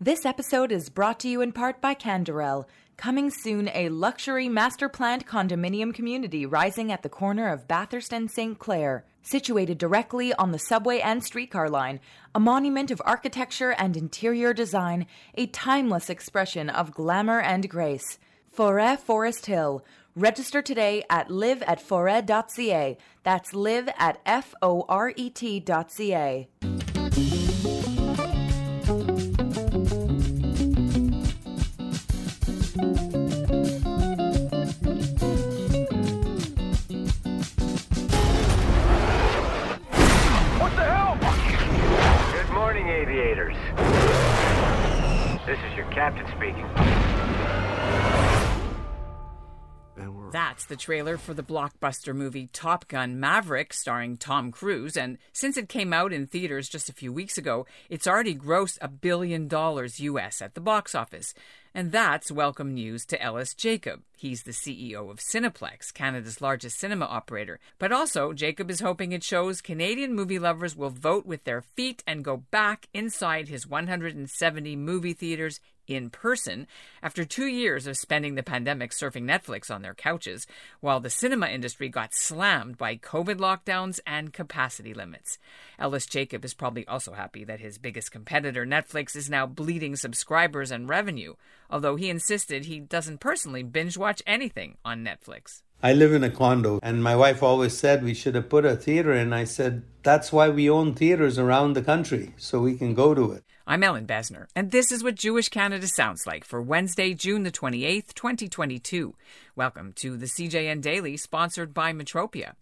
This episode is brought to you in part by Canderel. Coming soon, a luxury master planned condominium community rising at the corner of Bathurst and St. Clair. Situated directly on the subway and streetcar line, a monument of architecture and interior design, a timeless expression of glamour and grace. Forêt Forest Hill. Register today at live at forêt.ca. That's live at F O R E T.ca. speaking. That's the trailer for the blockbuster movie Top Gun Maverick, starring Tom Cruise. And since it came out in theaters just a few weeks ago, it's already grossed a billion dollars US at the box office. And that's welcome news to Ellis Jacob. He's the CEO of Cineplex, Canada's largest cinema operator. But also, Jacob is hoping it shows Canadian movie lovers will vote with their feet and go back inside his 170 movie theaters in person after two years of spending the pandemic surfing Netflix on their couches, while the cinema industry got slammed by COVID lockdowns and capacity limits. Ellis Jacob is probably also happy that his biggest competitor, Netflix, is now bleeding subscribers and revenue, although he insisted he doesn't personally binge watch anything on Netflix. I live in a condo, and my wife always said we should have put a theater in. I said, that's why we own theaters around the country, so we can go to it. I'm Ellin Bessner, and this is what Jewish Canada sounds like for Wednesday, June the 28th, 2022. Welcome to the CJN Daily, sponsored by Metropia.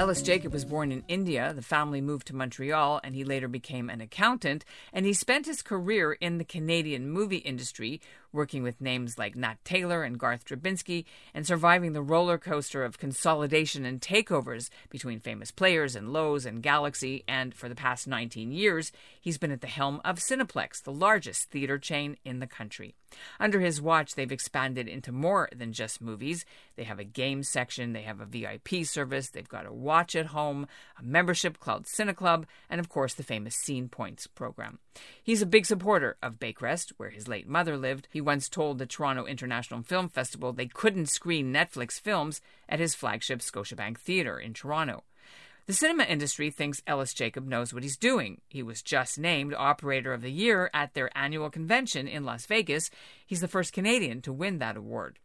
Ellis Jacob was born in India. The family moved to Montreal and he later became an accountant. And he spent his career in the Canadian movie industry, working with names like Nat Taylor and Garth Drabinsky, and surviving the roller coaster of consolidation and takeovers between famous players and Loews and Galaxy. And for the past 19 years, he's been at the helm of Cineplex, the largest theater chain in the country. Under his watch, they've expanded into more than just movies. They have a game section, they have a VIP service, they've got a watch at home, a membership called CineClub, and of course the famous Scene Points program. He's a big supporter of Baycrest, where his late mother lived. He once told the Toronto International Film Festival they couldn't screen Netflix films at his flagship Scotiabank Theatre in Toronto. The cinema industry thinks Ellis Jacob knows what he's doing. He was just named Operator of the Year at their annual convention in Las Vegas. He's the first Canadian to win that award.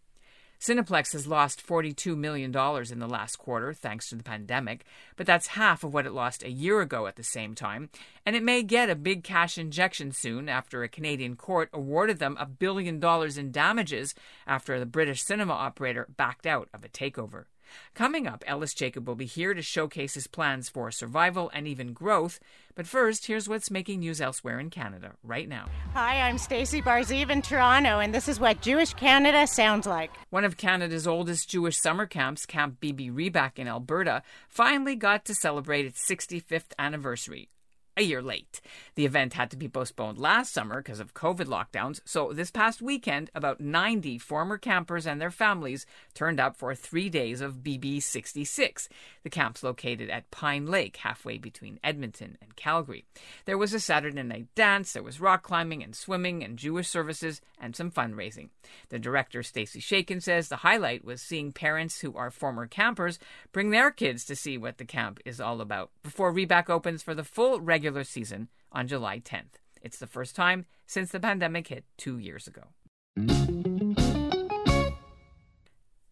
Cineplex has lost $42 million in the last quarter thanks to the pandemic, but that's half of what it lost a year ago at the same time, and it may get a big cash injection soon after a Canadian court awarded them a billion dollars in damages after the British cinema operator backed out of a takeover. Coming up, Ellis Jacob will be here to showcase his plans for survival and even growth. But first, here's what's making news elsewhere in Canada right now. Hi, I'm Stacey Barzeev in Toronto, and this is what Jewish Canada sounds like. One of Canada's oldest Jewish summer camps, Camp BB Riback in Alberta, finally got to celebrate its 65th anniversary a year late. The event had to be postponed last summer because of COVID lockdowns, so this past weekend, about 90 former campers and their families turned up for three days of BB 66. The camp's located at Pine Lake, halfway between Edmonton and Calgary. There was a Saturday night dance, there was rock climbing and swimming and Jewish services and some fundraising. The director, Stacy Shakin, says the highlight was seeing parents who are former campers bring their kids to see what the camp is all about before Riback opens for the full regular season on July 10th. It's the first time since the pandemic hit two years ago.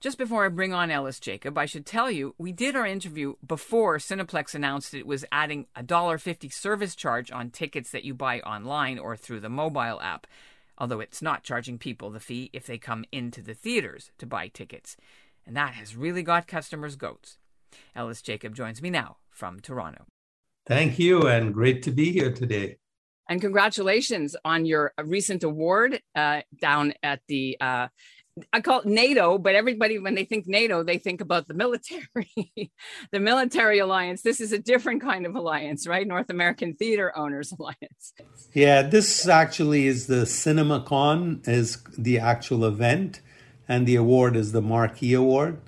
Just before I bring on Ellis Jacob, I should tell you we did our interview before Cineplex announced it was adding a $1.50 service charge on tickets that you buy online or through the mobile app, although it's not charging people the fee if they come into the theaters to buy tickets. And that has really got customers' goats. Ellis Jacob joins me now from Toronto. Thank you, and great to be here today. And congratulations on your recent award uh, down at the, uh, I call it NATO, but everybody, when they think NATO, they think about the military, the military alliance. This is a different kind of alliance, right? North American Theater Owners Alliance. Yeah, this actually is the CinemaCon, is the actual event, and the award is the Marquee Award.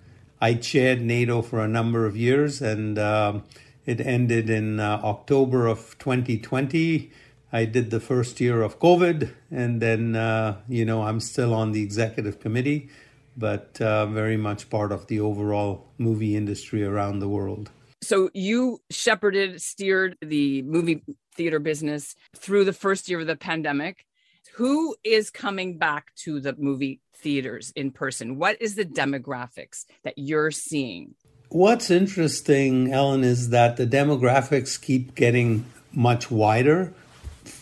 I chaired NATO for a number of years, and um, It ended in uh, October of 2020. I did the first year of COVID, and then, uh, you know, I'm still on the executive committee, but uh, very much part of the overall movie industry around the world. So you shepherded, steered the movie theater business through the first year of the pandemic. Who is coming back to the movie theaters in person? What is the demographics that you're seeing? What's interesting, Ellin, is that the demographics keep getting much wider.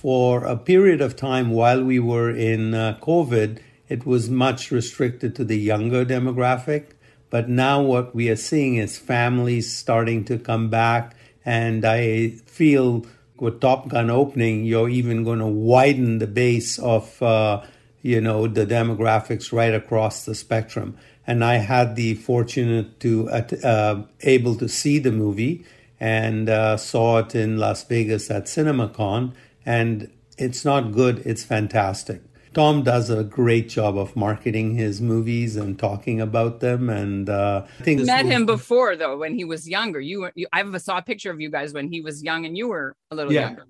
For a period of time while we were in uh, COVID, it was much restricted to the younger demographic. But now what we are seeing is families starting to come back. And I feel with Top Gun opening, you're even going to widen the base of, uh, you know, the demographics right across the spectrum. And I had the fortunate to uh, uh able to see the movie and uh, saw it in Las Vegas at CinemaCon. And it's not good; it's fantastic. Tom does a great job of marketing his movies and talking about them. And uh, I think met him before though when he was younger. You were you, I saw a picture of you guys when he was young and you were a little yeah. younger.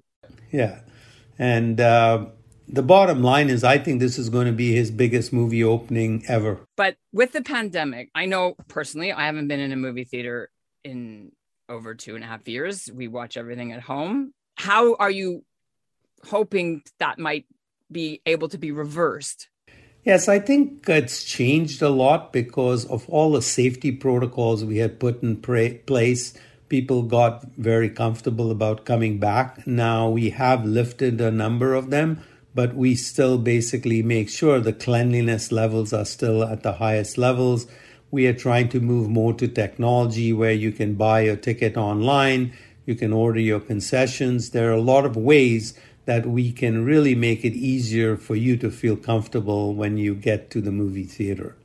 Yeah, and uh, the bottom line is, I think this is going to be his biggest movie opening ever. But with the pandemic, I know personally, I haven't been in a movie theater in over two and a half years. We watch everything at home. How are you hoping that might be able to be reversed? Yes, I think it's changed a lot because of all the safety protocols we had put in pra- place. People got very comfortable about coming back. Now we have lifted a number of them, but we still basically make sure the cleanliness levels are still at the highest levels. We are trying to move more to technology where you can buy a ticket online, you can order your concessions. There are a lot of ways that we can really make it easier for you to feel comfortable when you get to the movie theater.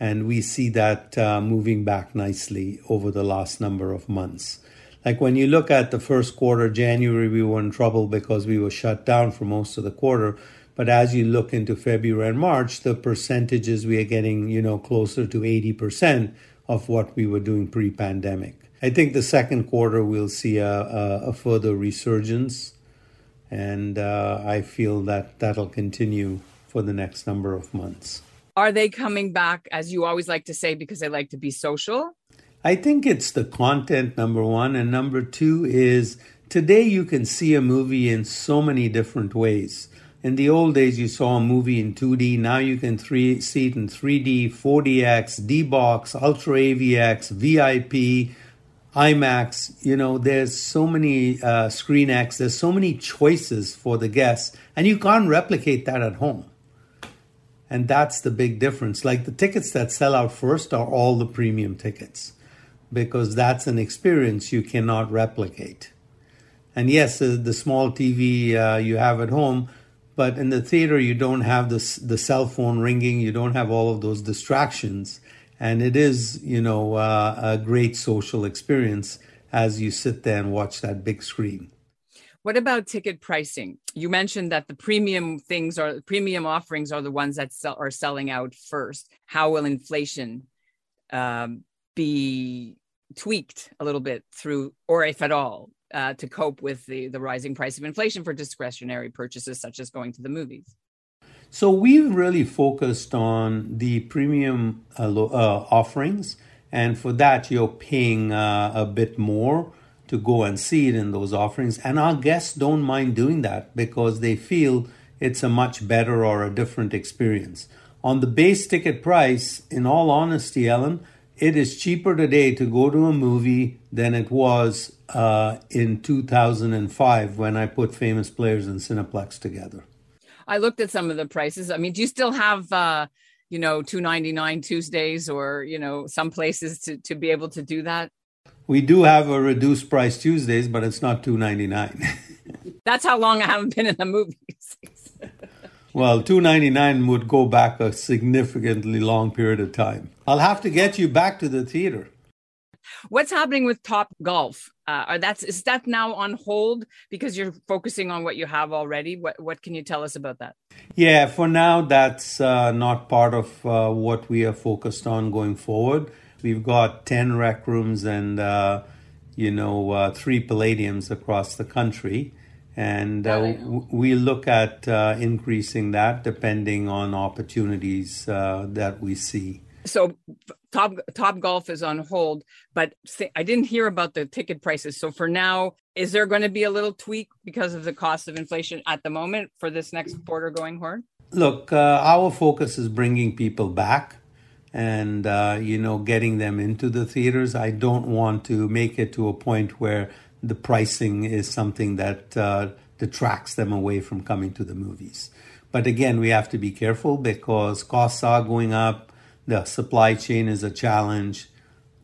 And we see that uh, moving back nicely over the last number of months. Like when you look at the first quarter, January, we were in trouble because we were shut down for most of the quarter. But as you look into February and March, the percentages we are getting, you know, closer to 80% of what we were doing pre pandemic. I think the second quarter we'll see a, a, a further resurgence and uh, I feel that that'll continue for the next number of months. Are they coming back, as you always like to say, because they like to be social? I think it's the content, number one. And number two is today you can see a movie in so many different ways. In the old days, you saw a movie in 2D. Now you can three, see it in 3D, 4DX, D box, Ultra AVX, VIP IMAX, you know, there's so many uh, ScreenX, there's so many choices for the guests, and you can't replicate that at home. And that's the big difference. Like the tickets that sell out first are all the premium tickets because that's an experience you cannot replicate. And yes, uh, the small TV uh, you have at home, but in the theater you don't have the the cell phone ringing, you don't have all of those distractions and it is you know uh, a great social experience as you sit there and watch that big screen. What about ticket pricing? You mentioned that the premium things are premium offerings are the ones that sell, are selling out first. How will inflation um, be tweaked a little bit through or if at all uh, to cope with the, the rising price of inflation for discretionary purchases such as going to the movies so we've really focused on the premium uh, uh, offerings, and for that you're paying uh, a bit more to go and see it in those offerings. And our guests don't mind doing that because they feel it's a much better or a different experience. On the base ticket price, in all honesty, Ellin, it is cheaper today to go to a movie than it was uh, in 2005 when I put Famous Players and Cineplex together. I looked at some of the prices. I mean, do you still have uh, you know, 299 Tuesdays or, you know, some places to to be able to do that? We do have a reduced price Tuesdays, but it's not 299. That's how long I haven't been in the movies. well, 299 would go back a significantly long period of time. I'll have to get you back to the theater. What's happening with Top Golf? Uh, are that's is that now on hold because you're focusing on what you have already? What what can you tell us about that? Yeah, for now that's uh, not part of uh, what we are focused on going forward. We've got ten rec rooms, and uh, you know, uh, three Playdiums across the country. And uh, w- we look at uh, increasing that depending on opportunities uh, that we see. So, Top Top Golf is on hold, but I didn't hear about the ticket prices. So, for now, is there going to be a little tweak because of the cost of inflation at the moment for this next quarter going forward? Look, uh, our focus is bringing people back and uh, you know getting them into the theaters. I don't want to make it to a point where the pricing is something that uh, detracts them away from coming to the movies. But again, we have to be careful because costs are going up. The supply chain is a challenge.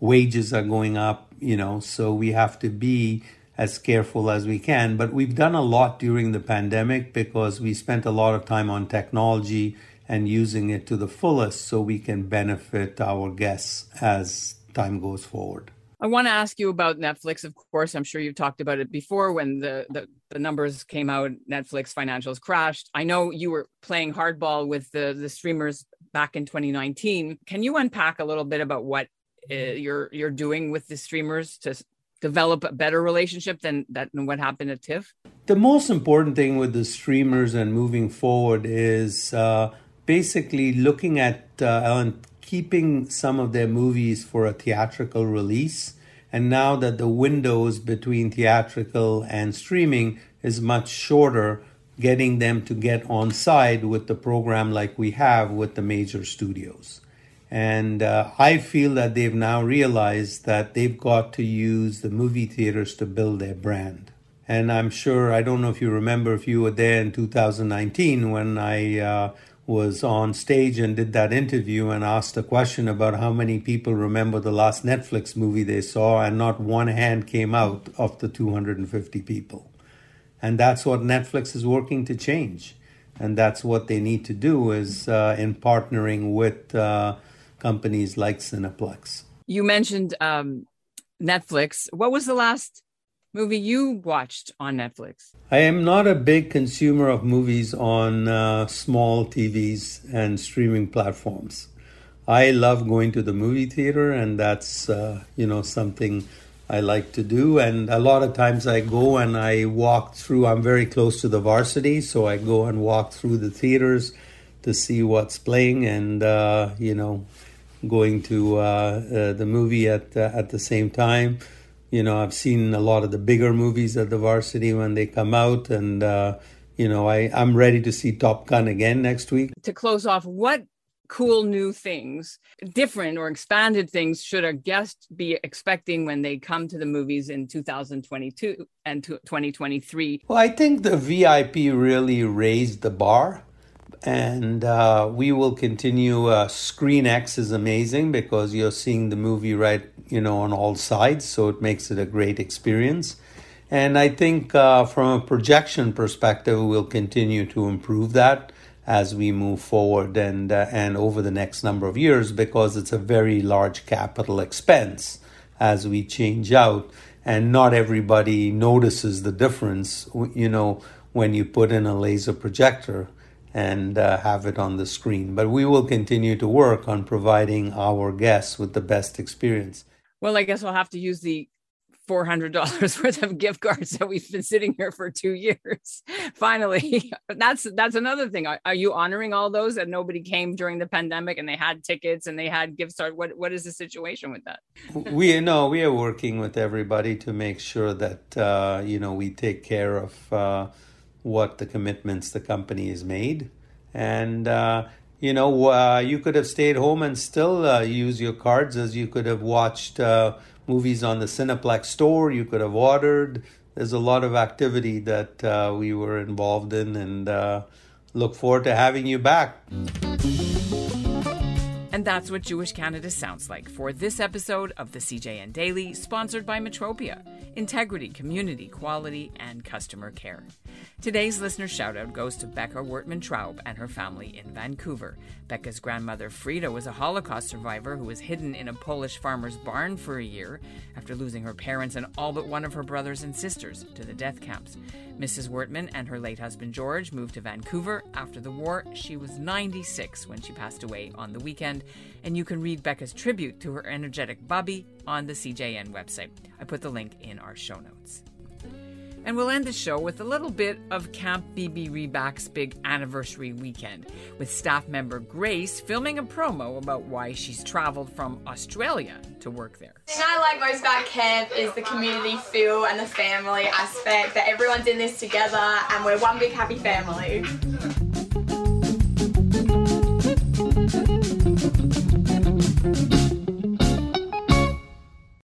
Wages are going up. You know, so we have to be as careful as we can. But we've done a lot during the pandemic because we spent a lot of time on technology and using it to the fullest so we can benefit our guests as time goes forward. I want to ask you about Netflix. Of course, I'm sure you've talked about it before when the, the, the numbers came out, Netflix financials crashed. I know you were playing hardball with the, the streamers back in 2019. Can you unpack a little bit about what uh, you're you're doing with the streamers to develop a better relationship than that than what happened at TIFF? The most important thing with the streamers and moving forward is uh, basically looking at uh, keeping some of their movies for a theatrical release. And now that the windows between theatrical and streaming is much shorter, getting them to get on side with the program like we have with the major studios. And uh, I feel that they've now realized that they've got to use the movie theaters to build their brand. And I'm sure, I don't know if you remember if you were there in 2019 when I uh, was on stage and did that interview and asked a question about how many people remember the last Netflix movie they saw, and not one hand came out of the 250 people. And that's what Netflix is working to change. And that's what they need to do is uh, in partnering with uh, companies like Cineplex. You mentioned um, Netflix. What was the last movie you watched on Netflix? I am not a big consumer of movies on uh, small TVs and streaming platforms. I love going to the movie theater, and that's uh, you know something I like to do. And a lot of times I go and I walk through. I'm very close to the varsity, so I go and walk through the theaters to see what's playing, and uh, you know, going to uh, uh, the movie at uh, at the same time you know, I've seen a lot of the bigger movies at the varsity when they come out, and uh, you know, I I'm ready to see Top Gun again next week. To close off, what cool new things, different or expanded things should a guest be expecting when they come to the movies in 2022 and 2023? Well, I think the VIP really raised the bar and uh, we will continue. Uh, Screen X is amazing because you're seeing the movie right, you know, on all sides, so it makes it a great experience. And I think uh, from a projection perspective, we'll continue to improve that as we move forward and uh, and over the next number of years because it's a very large capital expense as we change out, and not everybody notices the difference. You know, when you put in a laser projector and uh, have it on the screen. But we will continue to work on providing our guests with the best experience. Well, I guess we'll have to use the $400 worth of gift cards that we've been sitting here for two years. Finally, that's that's another thing. Are, are, you honoring all those that nobody came during the pandemic and they had tickets and they had gift cards? What what is the situation with that? we know we are working with everybody to make sure that uh, you know we take care of. Uh, what the commitments the company has made. And, uh, you know, uh, you could have stayed home and still uh, use your cards as you could have watched uh, movies on the Cineplex store, you could have ordered. There's a lot of activity that uh, we were involved in and uh, look forward to having you back. And that's what Jewish Canada sounds like for this episode of the CJN Daily, sponsored by Metropia Integrity, Community, Quality, and Customer Care. Today's listener shoutout goes to Becca Wertman Traub and her family in Vancouver. Becca's grandmother Frieda was a Holocaust survivor who was hidden in a Polish farmer's barn for a year after losing her parents and all but one of her brothers and sisters to the death camps. Mrs. Wertman and her late husband George moved to Vancouver after the war. She was 96 when she passed away on the and you can read Becca's tribute to her energetic Bobby on the CJN website. I put the link in our show notes. And we'll end the show with a little bit of Camp BB Riback's big anniversary weekend, with staff member Grace filming a promo about why she's traveled from Australia to work there. The thing I like most about camp is the community feel and the family aspect, that everyone's in this together and we're one big happy family.